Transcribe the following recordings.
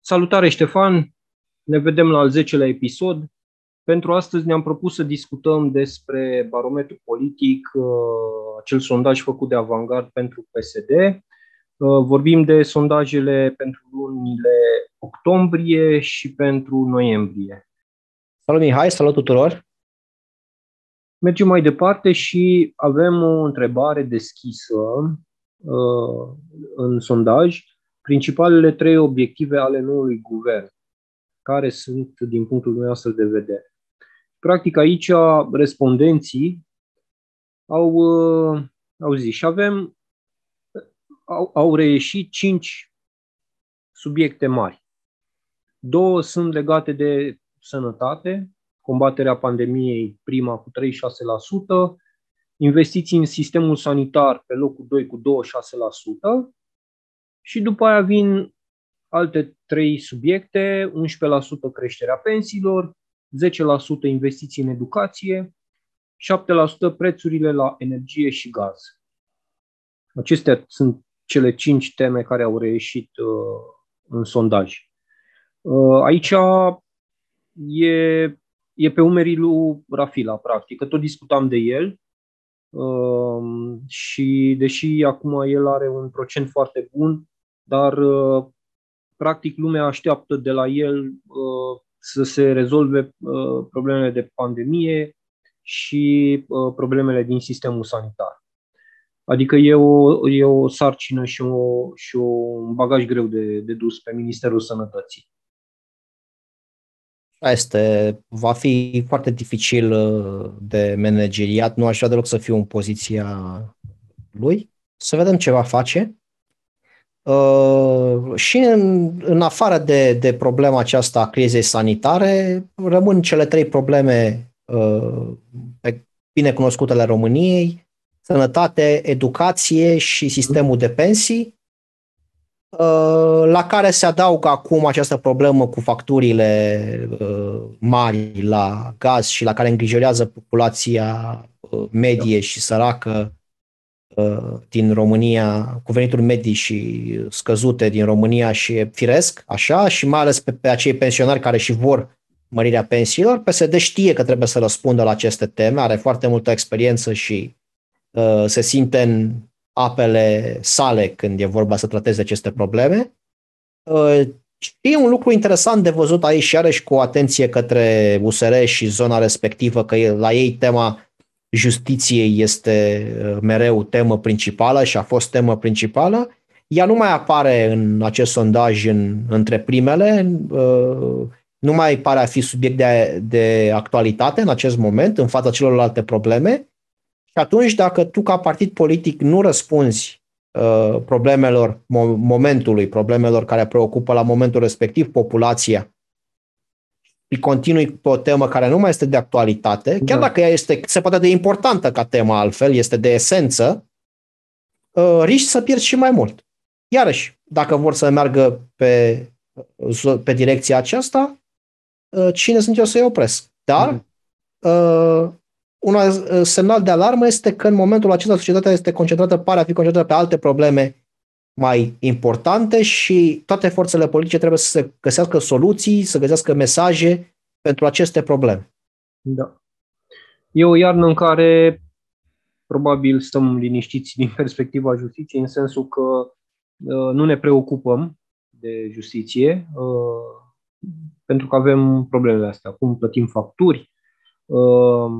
Salutare Ștefan, ne vedem la al 10-lea episod. Pentru astăzi ne-am propus să discutăm despre barometru politic, uh, acel sondaj făcut de Avangard pentru PSD. Uh, vorbim de sondajele pentru lunile octombrie și pentru noiembrie. Salut Mihai, salut tuturor! Mergem mai departe și avem o întrebare deschisă uh, în sondaj. Principalele trei obiective ale noului guvern, care sunt din punctul nostru de vedere. Practic aici respondenții au, uh, au zis și avem, au, au reieșit cinci subiecte mari. Două sunt legate de sănătate, combaterea pandemiei prima cu 36%, investiții în sistemul sanitar pe locul 2 cu 26% și după aia vin alte trei subiecte, 11% creșterea pensiilor, 10% investiții în educație, 7% prețurile la energie și gaz. Acestea sunt cele cinci teme care au reieșit uh, în sondaj. Uh, aici e, e pe umerii lui Rafila, practic, că tot discutam de el uh, și deși acum el are un procent foarte bun, dar uh, practic lumea așteaptă de la el uh, să se rezolve uh, problemele de pandemie și uh, problemele din sistemul sanitar. Adică e o, e o sarcină și, o, și o, un bagaj greu de, de dus pe Ministerul Sănătății. Este, va fi foarte dificil uh, de manageriat, nu aș vrea deloc să fiu în poziția lui. Să vedem ce va face. Uh, și în, în afară de, de problema aceasta a crizei sanitare, rămân cele trei probleme uh, bine cunoscute ale României, sănătate, educație și sistemul de pensii, uh, la care se adaugă acum această problemă cu facturile uh, mari la gaz și la care îngrijorează populația uh, medie și săracă Uh, din România, cu venituri medii și scăzute din România și e firesc, așa, și mai ales pe, pe acei pensionari care și vor mărirea pensiilor, PSD știe că trebuie să răspundă la aceste teme, are foarte multă experiență și uh, se simte în apele sale când e vorba să trateze aceste probleme. Uh, și un lucru interesant de văzut aici și are și cu atenție către USR și zona respectivă, că la ei tema justiției este uh, mereu temă principală și a fost temă principală. Ea nu mai apare în acest sondaj în, între primele, uh, nu mai pare a fi subiect de, de actualitate în acest moment, în fața celorlalte probleme. Și atunci, dacă tu ca partid politic nu răspunzi uh, problemelor momentului, problemelor care preocupă la momentul respectiv populația, continui pe o temă care nu mai este de actualitate, chiar da. dacă ea este, se poate de importantă ca temă altfel, este de esență, uh, riști să pierzi și mai mult. Iarăși, dacă vor să meargă pe, uh, pe direcția aceasta, uh, cine sunt eu să-i opresc? Dar mm. Un semnal de alarmă este că în momentul acesta societatea este concentrată, pare a fi concentrată pe alte probleme mai importante și toate forțele politice trebuie să se găsească soluții, să găsească mesaje pentru aceste probleme. Da. E o iarnă în care probabil stăm liniștiți din perspectiva justiției, în sensul că uh, nu ne preocupăm de justiție, uh, pentru că avem problemele astea. Cum plătim facturi, uh,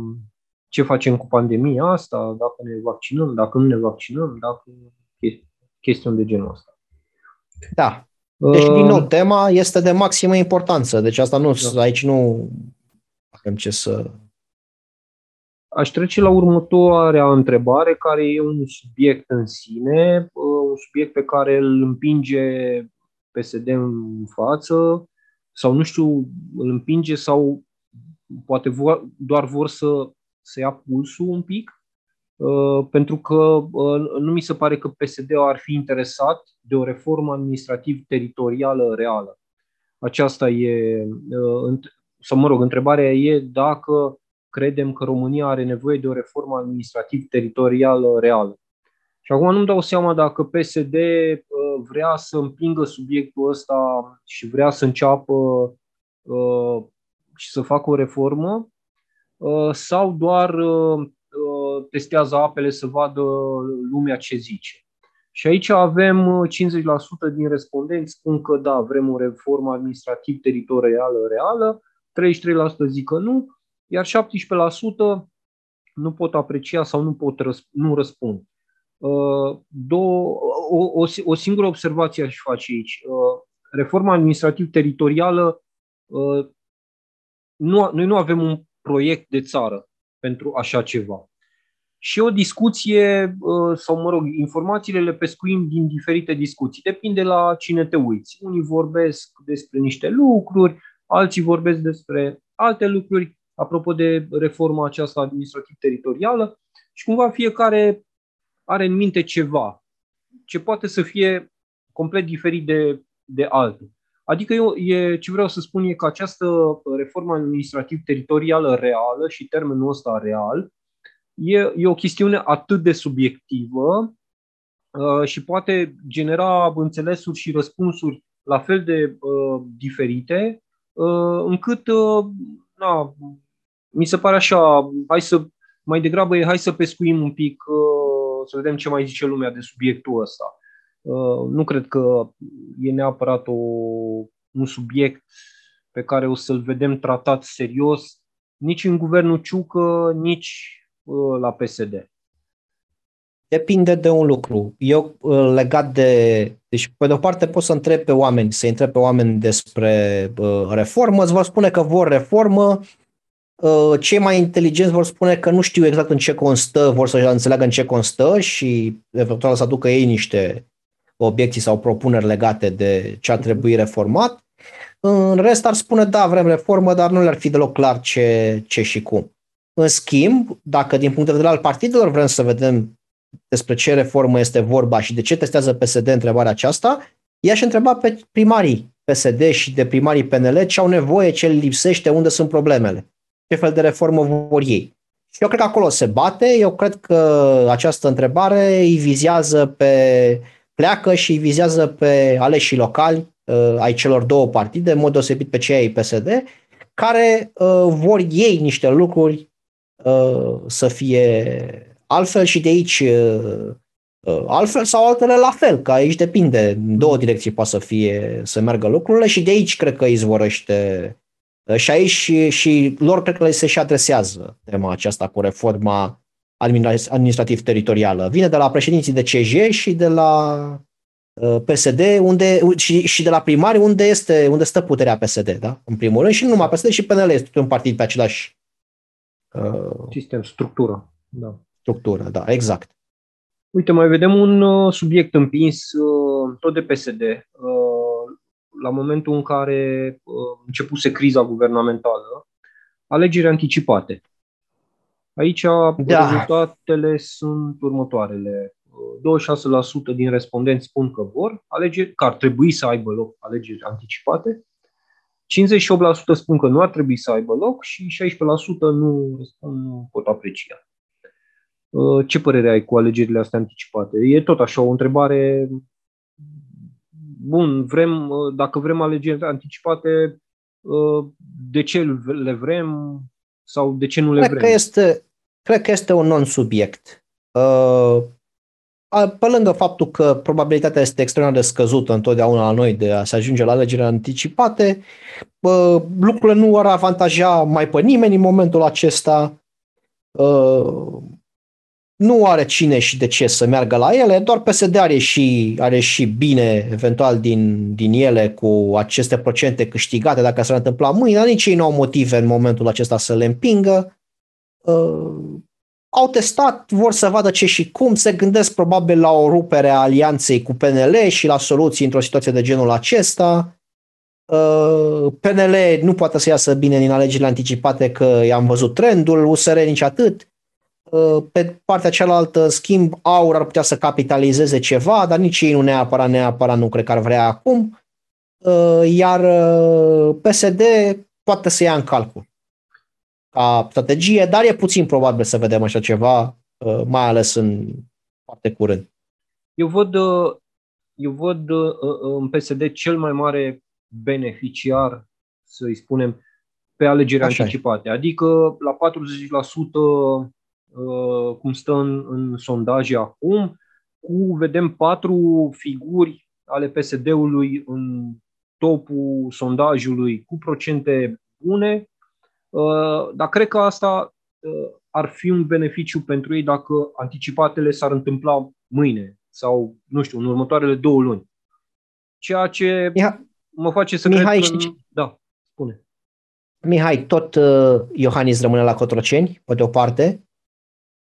ce facem cu pandemia asta, dacă ne vaccinăm, dacă nu ne vaccinăm, dacă chestiuni de genul ăsta. Da. Deci, uh, din nou, tema este de maximă importanță. Deci asta nu, da. aici nu avem ce să... Aș trece la următoarea întrebare, care e un subiect în sine, uh, un subiect pe care îl împinge PSD în față, sau nu știu, îl împinge sau poate vor, doar vor să, să ia pulsul un pic. Uh, pentru că uh, nu mi se pare că PSD ar fi interesat de o reformă administrativ-teritorială reală. Aceasta e, uh, sau mă rog, întrebarea e dacă credem că România are nevoie de o reformă administrativ-teritorială reală. Și acum nu-mi dau seama dacă PSD uh, vrea să împingă subiectul ăsta și vrea să înceapă uh, și să facă o reformă uh, sau doar testează apele să vadă lumea ce zice. Și aici avem 50% din respondenți spun că da, vrem o reformă administrativ-teritorială reală, 33% zic că nu, iar 17% nu pot aprecia sau nu, pot răsp- nu răspund. Uh, două, o, o, o singură observație aș face aici. Uh, reforma administrativ-teritorială, uh, nu, noi nu avem un proiect de țară pentru așa ceva. Și o discuție, sau mă rog, informațiile le pescuim din diferite discuții. Depinde la cine te uiți. Unii vorbesc despre niște lucruri, alții vorbesc despre alte lucruri, apropo de reforma aceasta administrativ-teritorială și cumva fiecare are în minte ceva ce poate să fie complet diferit de, de altul. Adică eu, e, ce vreau să spun e că această reformă administrativ-teritorială reală și termenul ăsta real e, e o chestiune atât de subiectivă uh, și poate genera înțelesuri și răspunsuri la fel de uh, diferite, uh, încât uh, na, mi se pare așa, hai să, mai degrabă e hai să pescuim un pic uh, să vedem ce mai zice lumea de subiectul ăsta. Uh, nu cred că e neapărat o, un subiect pe care o să-l vedem tratat serios nici în guvernul Ciucă, nici uh, la PSD. Depinde de un lucru. Eu uh, legat de... Deci, pe de o parte pot să întreb pe oameni, să întreb pe oameni despre uh, reformă, îți vor spune că vor reformă, Uh, cei mai inteligenți vor spune că nu știu exact în ce constă, vor să înțeleagă în ce constă și eventual să aducă ei niște obiecții sau propuneri legate de ce ar trebui reformat. În rest ar spune, da, vrem reformă, dar nu le-ar fi deloc clar ce, ce și cum. În schimb, dacă din punct de vedere al partidelor vrem să vedem despre ce reformă este vorba și de ce testează PSD întrebarea aceasta, i-aș întreba pe primarii PSD și de primarii PNL ce au nevoie, ce lipsește, unde sunt problemele ce fel de reformă vor ei. Și eu cred că acolo se bate, eu cred că această întrebare îi vizează pe, pleacă și îi vizează pe aleșii locali uh, ai celor două partide, în mod deosebit pe cei ai PSD, care uh, vor ei niște lucruri uh, să fie altfel și de aici uh, uh, altfel sau altele la fel, că aici depinde, în două direcții poate să fie, să meargă lucrurile și de aici cred că izvorăște și aici și, și lor cred că le se și adresează tema aceasta cu reforma administrativ-teritorială. Vine de la președinții de CJ și de la uh, PSD unde, și, și de la primari unde, este, unde stă puterea PSD, da? în primul rând, și nu numai PSD, și PNL este un partid pe același uh, sistem, structură. Da. Structură, da, exact. Uite, mai vedem un uh, subiect împins uh, tot de PSD. Uh, la momentul în care uh, începuse criza guvernamentală, alegeri anticipate. Aici da. rezultatele sunt următoarele. 26% din respondenți spun că vor alegeri, că ar trebui să aibă loc alegeri anticipate, 58% spun că nu ar trebui să aibă loc și 16% nu, nu pot aprecia. Uh, ce părere ai cu alegerile astea anticipate? E tot așa o întrebare bun, vrem, uh, dacă vrem alegeri anticipate, uh, de ce le vrem sau de ce nu le cred vrem? Că este, cred că este un non-subiect. Uh, pe lângă faptul că probabilitatea este extrem de scăzută întotdeauna la noi de a se ajunge la alegeri anticipate, lucrurile nu ar avantaja mai pe nimeni în momentul acesta nu are cine și de ce să meargă la ele, doar PSD are și, are și bine eventual din, din ele cu aceste procente câștigate dacă s-ar întâmpla mâine, dar nici ei nu au motive în momentul acesta să le împingă. Uh, au testat, vor să vadă ce și cum, se gândesc probabil la o rupere a alianței cu PNL și la soluții într-o situație de genul acesta. Uh, PNL nu poate să iasă bine din alegerile anticipate că i-am văzut trendul, USR nici atât. Uh, pe partea cealaltă, în schimb, aur ar putea să capitalizeze ceva, dar nici ei nu neapărat, neapărat nu cred că ar vrea acum. Uh, iar uh, PSD poate să ia în calcul ca strategie, dar e puțin probabil să vedem așa ceva, uh, mai ales în foarte curând. Eu văd, uh, eu văd uh, în PSD cel mai mare beneficiar, să-i spunem, pe alegeri Așa anticipate. E. Adică la 40% cum stă în, în sondaje acum, cu, vedem, patru figuri ale PSD-ului în topul sondajului cu procente bune, uh, dar cred că asta uh, ar fi un beneficiu pentru ei dacă anticipatele s-ar întâmpla mâine sau, nu știu, în următoarele două luni. Ceea ce Miha... mă face să Mihai, cred că... Da, spune. Mihai, tot uh, Iohannis rămâne la Cotroceni, pe de o parte,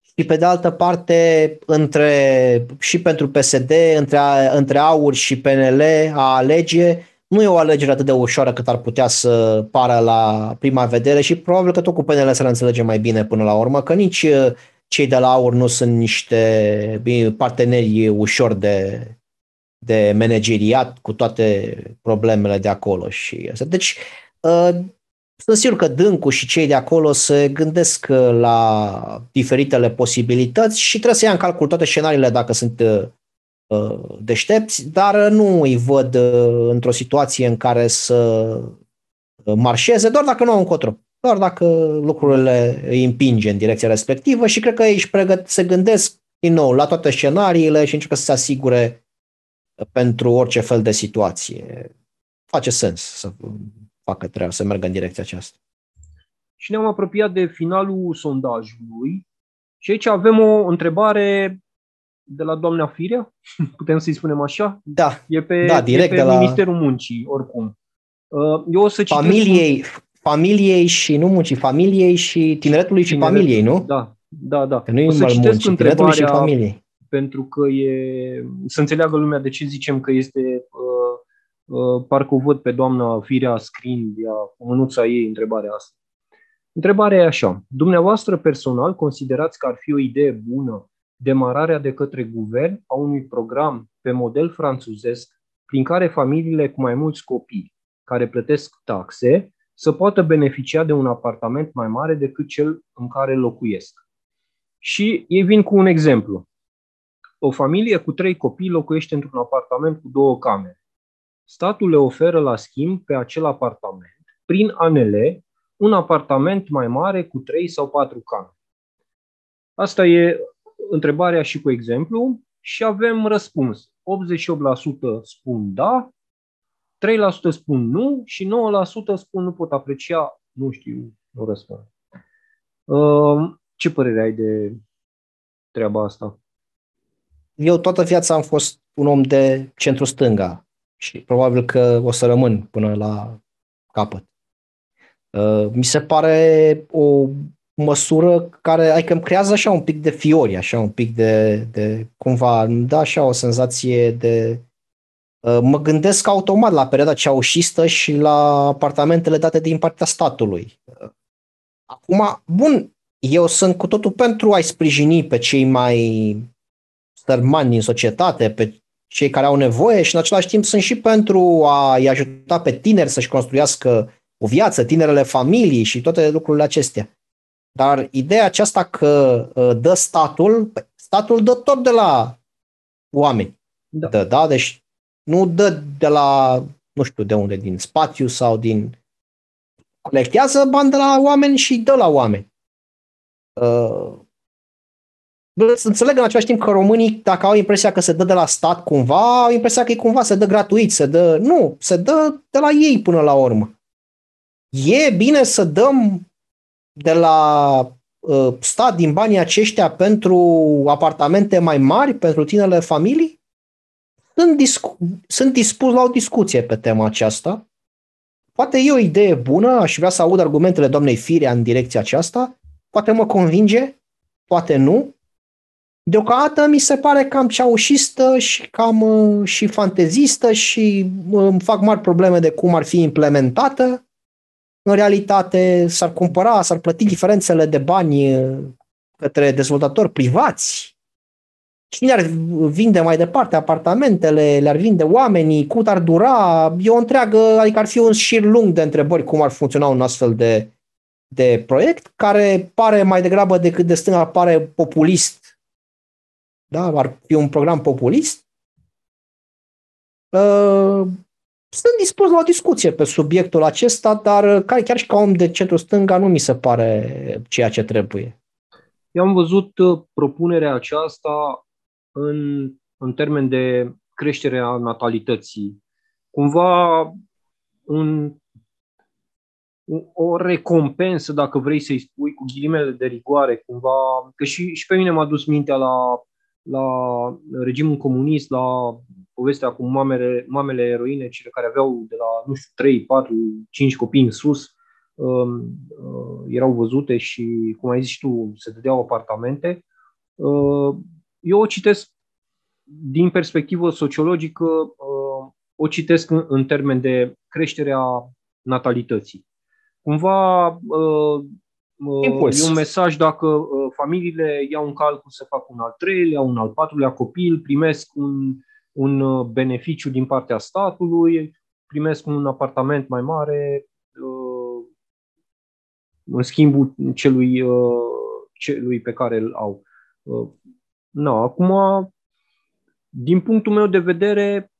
și pe de altă parte, între, și pentru PSD, între, între AUR și PNL, a alege, nu e o alegere atât de ușoară cât ar putea să pară la prima vedere și probabil că tot cu PNL să ne înțelegem mai bine până la urmă, că nici uh, cei de la AUR nu sunt niște parteneri ușor de, de manageriat cu toate problemele de acolo. Și, deci, uh, sunt sigur că Dâncu și cei de acolo se gândesc uh, la diferitele posibilități și trebuie să ia în calcul toate scenariile dacă sunt uh, uh, deștepți, dar nu îi văd într-o situație în care să marșeze, doar dacă nu au încotro. Doar dacă lucrurile îi împinge în direcția respectivă și cred că ei își pregăt, se gândesc din nou la toate scenariile și încearcă să se asigure pentru orice fel de situație. Face sens să facă treaba, să meargă în direcția aceasta. Și ne-am apropiat de finalul sondajului și aici avem o întrebare de la doamna Firea, putem să-i spunem așa? Da, e pe, da direct e pe de la... Ministerul Muncii, oricum. Uh, eu o să familiei, un... familiei și nu muncii, familiei și tineretului și Tineret, familiei, nu? Da, da, da. Că nu o să citesc muncii, întrebarea și familiei. pentru că e, să înțeleagă lumea de ce zicem că este uh, Uh, parcă o văd pe doamna Firea scriind ea, cu mânuța ei întrebarea asta. Întrebarea e așa. Dumneavoastră personal considerați că ar fi o idee bună demararea de către guvern a unui program pe model franțuzesc prin care familiile cu mai mulți copii care plătesc taxe să poată beneficia de un apartament mai mare decât cel în care locuiesc. Și ei vin cu un exemplu. O familie cu trei copii locuiește într-un apartament cu două camere statul le oferă la schimb pe acel apartament, prin ANL, un apartament mai mare cu 3 sau 4 camere. Asta e întrebarea și cu exemplu și avem răspuns. 88% spun da, 3% spun nu și 9% spun nu pot aprecia, nu știu, nu răspund. Uh, ce părere ai de treaba asta? Eu toată viața am fost un om de centru-stânga și probabil că o să rămân până la capăt. Uh, mi se pare o măsură care adică îmi creează așa un pic de fiori, așa un pic de, de cumva, îmi dă așa o senzație de uh, mă gândesc automat la perioada ceaușistă și la apartamentele date din partea statului. Uh, acum, bun, eu sunt cu totul pentru a-i sprijini pe cei mai sărmani din societate, pe cei care au nevoie și în același timp sunt și pentru a-i ajuta pe tineri să-și construiască o viață, tinerele familii și toate lucrurile acestea. Dar ideea aceasta că uh, dă statul, statul dă tot de la oameni. Da. Dă, da? Deci nu dă de la, nu știu de unde, din spațiu sau din... Colectează bani de la oameni și dă la oameni. Uh, să înțeleg în același timp că românii, dacă au impresia că se dă de la stat cumva, au impresia că e cumva se dă gratuit, se dă... Nu, se dă de la ei până la urmă. E bine să dăm de la uh, stat din banii aceștia pentru apartamente mai mari, pentru tinele familii? Sunt, discu- sunt dispus la o discuție pe tema aceasta. Poate e o idee bună, aș vrea să aud argumentele doamnei Firea în direcția aceasta. Poate mă convinge, poate nu. Deocamdată mi se pare cam ceaușistă și cam uh, și fantezistă și uh, îmi fac mari probleme de cum ar fi implementată. În realitate s-ar cumpăra, s-ar plăti diferențele de bani uh, către dezvoltatori privați. Cine ar vinde mai departe apartamentele, le-ar vinde oamenii, cât ar dura, e o întreagă, adică ar fi un șir lung de întrebări cum ar funcționa un astfel de, de proiect, care pare mai degrabă decât de stânga, pare populist. Da? Ar fi un program populist. Uh, sunt dispus la o discuție pe subiectul acesta, dar chiar și ca om de centru stânga nu mi se pare ceea ce trebuie. Eu am văzut uh, propunerea aceasta în, în termen de creșterea natalității. Cumva un, o recompensă, dacă vrei să-i spui, cu ghilimele de rigoare, cumva, că și, și pe mine m-a dus mintea la, la regimul comunist, la povestea cu mamele, mamele eroine, cele care aveau de la, nu știu, 3, 4, 5 copii în sus, um, uh, erau văzute și, cum ai zis tu, se dădeau apartamente. Uh, eu o citesc din perspectivă sociologică, uh, o citesc în, în termen de creșterea natalității. Cumva uh, uh, e un mesaj dacă familiile iau în calcul să facă un al treilea, un al patrulea copil, primesc un, un beneficiu din partea statului, primesc un apartament mai mare în schimbul celui, celui pe care îl au. No, acum, din punctul meu de vedere,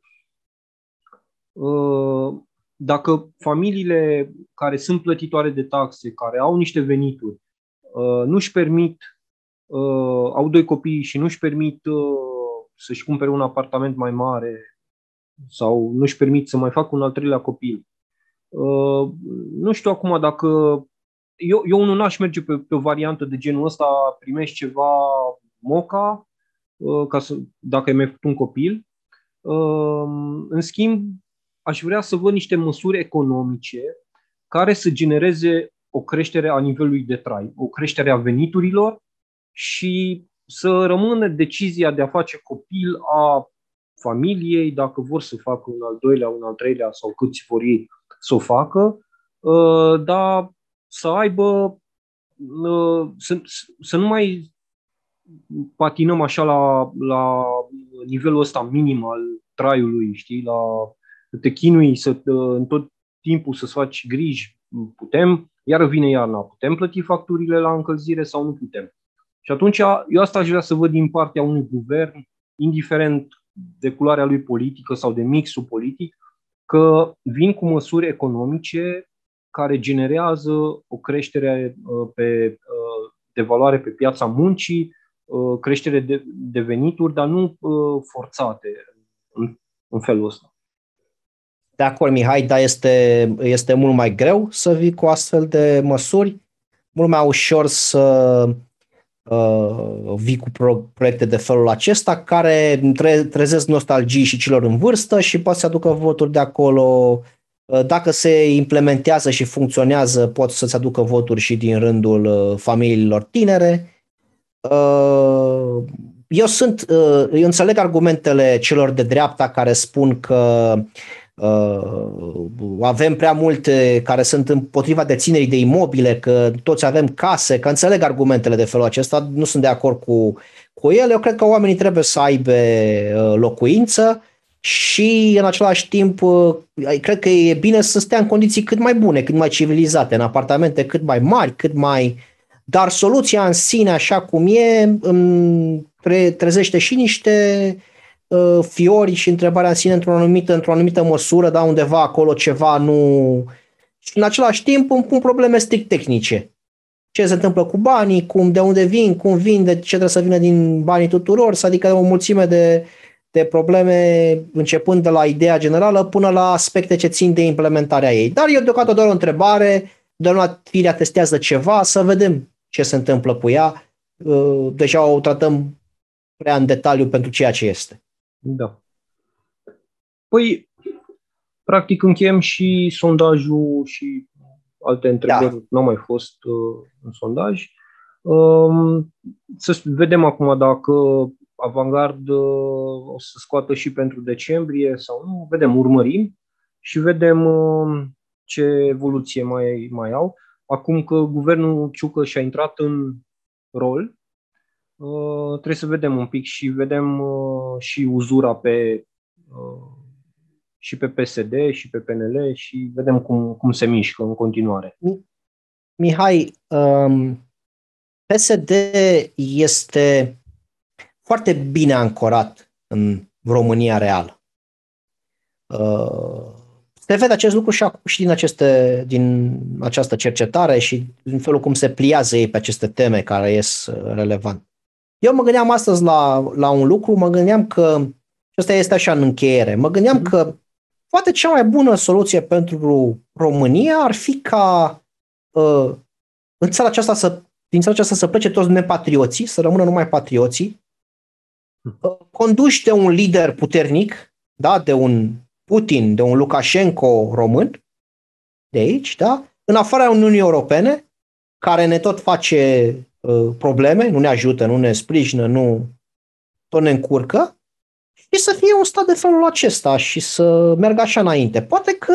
uh, dacă familiile care sunt plătitoare de taxe, care au niște venituri, uh, nu-și permit, uh, au doi copii și nu-și permit să-și cumpere un apartament mai mare sau nu-și permit să mai facă un al treilea copil. Nu știu acum dacă eu, eu nu aș merge pe, pe o variantă de genul ăsta, primești ceva moca, uh, ca să, dacă ai mai făcut un copil. Um, în schimb, aș vrea să văd niște măsuri economice care să genereze o creștere a nivelului de trai, o creștere a veniturilor și să rămână decizia de a face copil a familiei, dacă vor să facă un al doilea, un al treilea sau câți vor ei să o facă, uh, dar să aibă, uh, să, să nu mai patinăm așa la, la nivelul ăsta minim al traiului, știi, la te chinui să, în tot timpul să-ți faci griji, putem, iar vine iarna, putem plăti facturile la încălzire sau nu putem. Și atunci eu asta aș vrea să văd din partea unui guvern, indiferent de culoarea lui politică sau de mixul politic, că vin cu măsuri economice care generează o creștere uh, pe, uh, de valoare pe piața muncii, Uh, creștere de, de venituri, dar nu uh, forțate în, în felul ăsta. De acord, Mihai, dar este, este mult mai greu să vii cu astfel de măsuri, mult mai ușor să uh, vii cu pro- proiecte de felul acesta care tre- trezesc nostalgii și celor în vârstă și poate să aducă voturi de acolo. Uh, dacă se implementează și funcționează, pot să-ți aducă voturi și din rândul familiilor tinere Uh, eu sunt, uh, eu înțeleg argumentele celor de dreapta care spun că uh, avem prea multe care sunt împotriva deținerii de imobile, că toți avem case, că înțeleg argumentele de felul acesta, nu sunt de acord cu, cu ele. Eu cred că oamenii trebuie să aibă locuință și în același timp cred că e bine să stea în condiții cât mai bune, cât mai civilizate, în apartamente cât mai mari, cât mai dar soluția în sine, așa cum e, îmi trezește și niște uh, fiori și întrebarea în sine într-o anumită, într-o anumită măsură, da, undeva acolo ceva nu... Și în același timp îmi pun probleme strict tehnice. Ce se întâmplă cu banii, cum, de unde vin, cum vin, de ce trebuie să vină din banii tuturor, adică o mulțime de, de probleme începând de la ideea generală până la aspecte ce țin de implementarea ei. Dar eu deocamdată doar o întrebare, doamna Firea testează ceva, să vedem ce se întâmplă cu ea. Uh, deja o tratăm prea în detaliu pentru ceea ce este. Da. Păi, practic încheiem și sondajul și alte întrebări da. nu au mai fost uh, în sondaj. Um, să vedem acum dacă Avangard uh, o să scoată și pentru decembrie sau nu. Vedem, urmărim și vedem uh, ce evoluție mai, mai au acum că guvernul Ciucă și-a intrat în rol, uh, trebuie să vedem un pic și vedem uh, și uzura pe uh, și pe PSD și pe PNL și vedem cum, cum se mișcă în continuare. Mihai, um, PSD este foarte bine ancorat în România reală. Uh, se vede acest lucru și, și din, aceste, din această cercetare și din felul cum se pliază ei pe aceste teme care ies uh, relevant. Eu mă gândeam astăzi la, la un lucru, mă gândeam că, și asta este așa în încheiere, mă gândeam mm-hmm. că poate cea mai bună soluție pentru România ar fi ca uh, în țara aceasta să, din țara aceasta să plece toți nepatrioții, să rămână numai patrioții, hm. uh, conduși de un lider puternic, da, de un Putin, de un Lukashenko român, de aici, da, în afara Uniunii Europene, care ne tot face uh, probleme, nu ne ajută, nu ne sprijină, nu tot ne încurcă, și să fie un stat de felul acesta și să meargă așa înainte. Poate că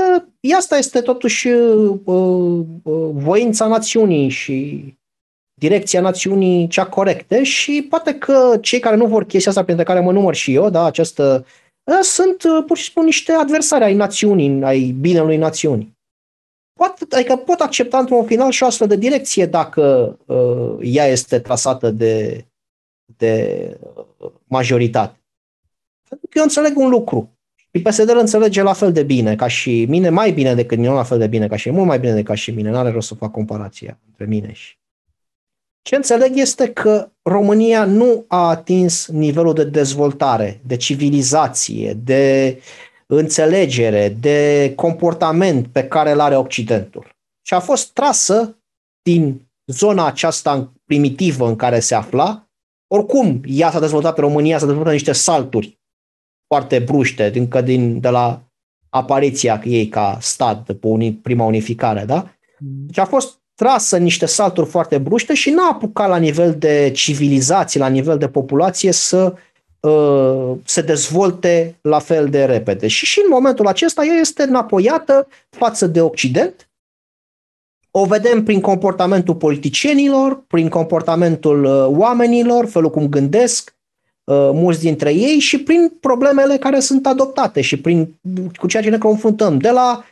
asta este totuși uh, uh, voința națiunii și direcția națiunii cea corectă și poate că cei care nu vor chestia asta, printre care mă număr și eu, da, această, uh, sunt uh, pur și simplu niște adversari ai națiunii, ai binelui națiunii. Poate, adică pot accepta într-un final și o astfel de direcție dacă uh, ea este trasată de, de uh, majoritate. Pentru că eu înțeleg un lucru. Și PSD îl înțelege la fel de bine ca și mine, mai bine decât mine, nu la fel de bine ca și mult mai bine decât și mine. N-are rost să fac comparația între mine și... Ce înțeleg este că România nu a atins nivelul de dezvoltare, de civilizație, de înțelegere, de comportament pe care îl are Occidentul. Și a fost trasă din zona aceasta primitivă în care se afla. Oricum, ea s-a dezvoltat pe România, s-a dezvoltat niște salturi foarte bruște, încă din, de la apariția ei ca stat, după uni, prima unificare, da? Deci a fost trasă niște salturi foarte bruște și n-a apucat la nivel de civilizație, la nivel de populație să uh, se dezvolte la fel de repede. Și și în momentul acesta ea este înapoiată față de Occident. O vedem prin comportamentul politicienilor, prin comportamentul uh, oamenilor, felul cum gândesc, Uh, mulți dintre ei și prin problemele care sunt adoptate și prin, cu ceea ce ne confruntăm, de la uh,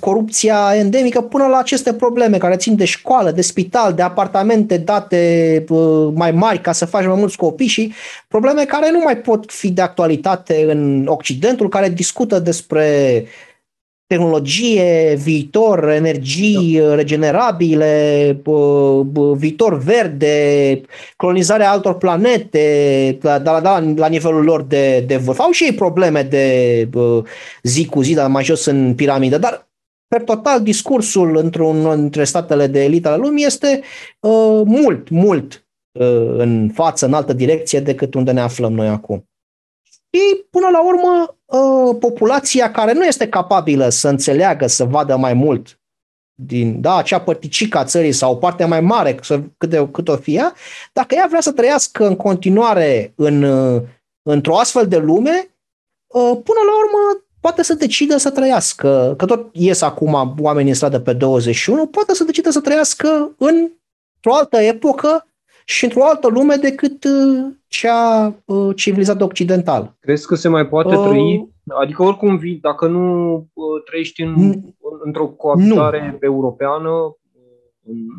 corupția endemică până la aceste probleme care țin de școală, de spital, de apartamente date uh, mai mari ca să faci mai mulți copii și probleme care nu mai pot fi de actualitate în Occidentul, care discută despre tehnologie, viitor, energii da. regenerabile, viitor verde, colonizarea altor planete la, la, la, la nivelul lor de, de vârf. Au și ei probleme de zi cu zi, dar mai jos în piramidă, dar per total discursul într-un, între statele de elită ale lumii este uh, mult, mult uh, în față, în altă direcție decât unde ne aflăm noi acum. Și până la urmă uh, populația care nu este capabilă să înțeleagă, să vadă mai mult din da, acea părticică a țării sau o parte mai mare cât, de, cât o fie, dacă ea vrea să trăiască în continuare în, uh, într-o astfel de lume, uh, până la urmă poate să decidă să trăiască, că tot ies acum oamenii în stradă pe 21, poate să decidă să trăiască într-o altă epocă și într-o altă lume decât uh, cea uh, civilizată occidentală. Crezi că se mai poate uh, trăi? Adică oricum vii, dacă nu uh, trăiești în, într-o coabitare nu. europeană,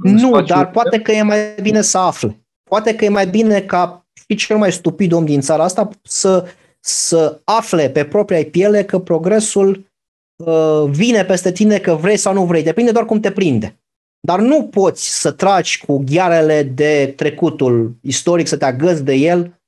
în nu, dar poate că e mai bine să afle. Poate că e mai bine ca și cel mai stupid om din țara asta să, să afle pe propria piele că progresul uh, vine peste tine că vrei sau nu vrei. Depinde doar cum te prinde. Dar nu poți să tragi cu ghearele de trecutul istoric, să te agăți de el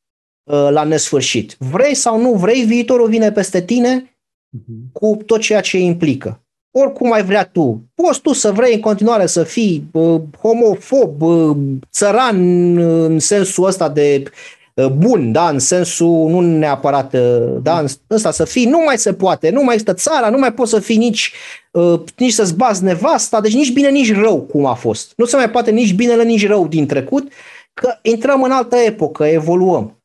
uh, la nesfârșit. Vrei sau nu vrei, viitorul vine peste tine mhm. cu tot ceea ce implică. Oricum ai vrea tu. Poți tu să vrei în continuare să fii uh, homofob, uh, țăran în sensul ăsta de Uh, bun, da, în sensul nu neapărat, uh, da, în ăsta să fii, nu mai se poate, nu mai este țara, nu mai poți să fii nici, uh, nici să-ți bazi nevasta, deci nici bine, nici rău cum a fost. Nu se mai poate nici binele, nici rău din trecut, că intrăm în altă epocă, evoluăm.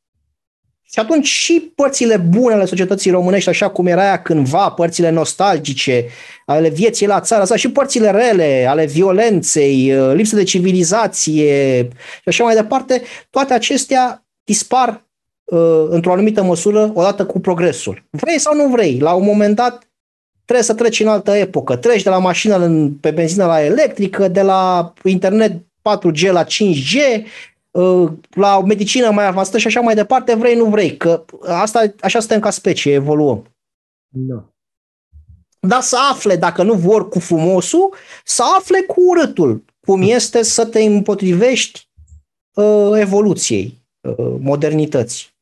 Și atunci și părțile bune ale societății românești, așa cum era ea cândva, părțile nostalgice ale vieții la țara asta, și părțile rele ale violenței, uh, lipsă de civilizație și așa mai departe, toate acestea dispar uh, într-o anumită măsură odată cu progresul. Vrei sau nu vrei, la un moment dat trebuie să treci în altă epocă. Treci de la mașină pe benzină la electrică, de la internet 4G la 5G, uh, la o medicină mai avansată și așa mai departe, vrei, nu vrei, că asta, așa suntem ca specie, evoluăm. Da. Dar să afle, dacă nu vor cu frumosul, să afle cu urâtul, cum este să te împotrivești uh, evoluției, uh, modernității.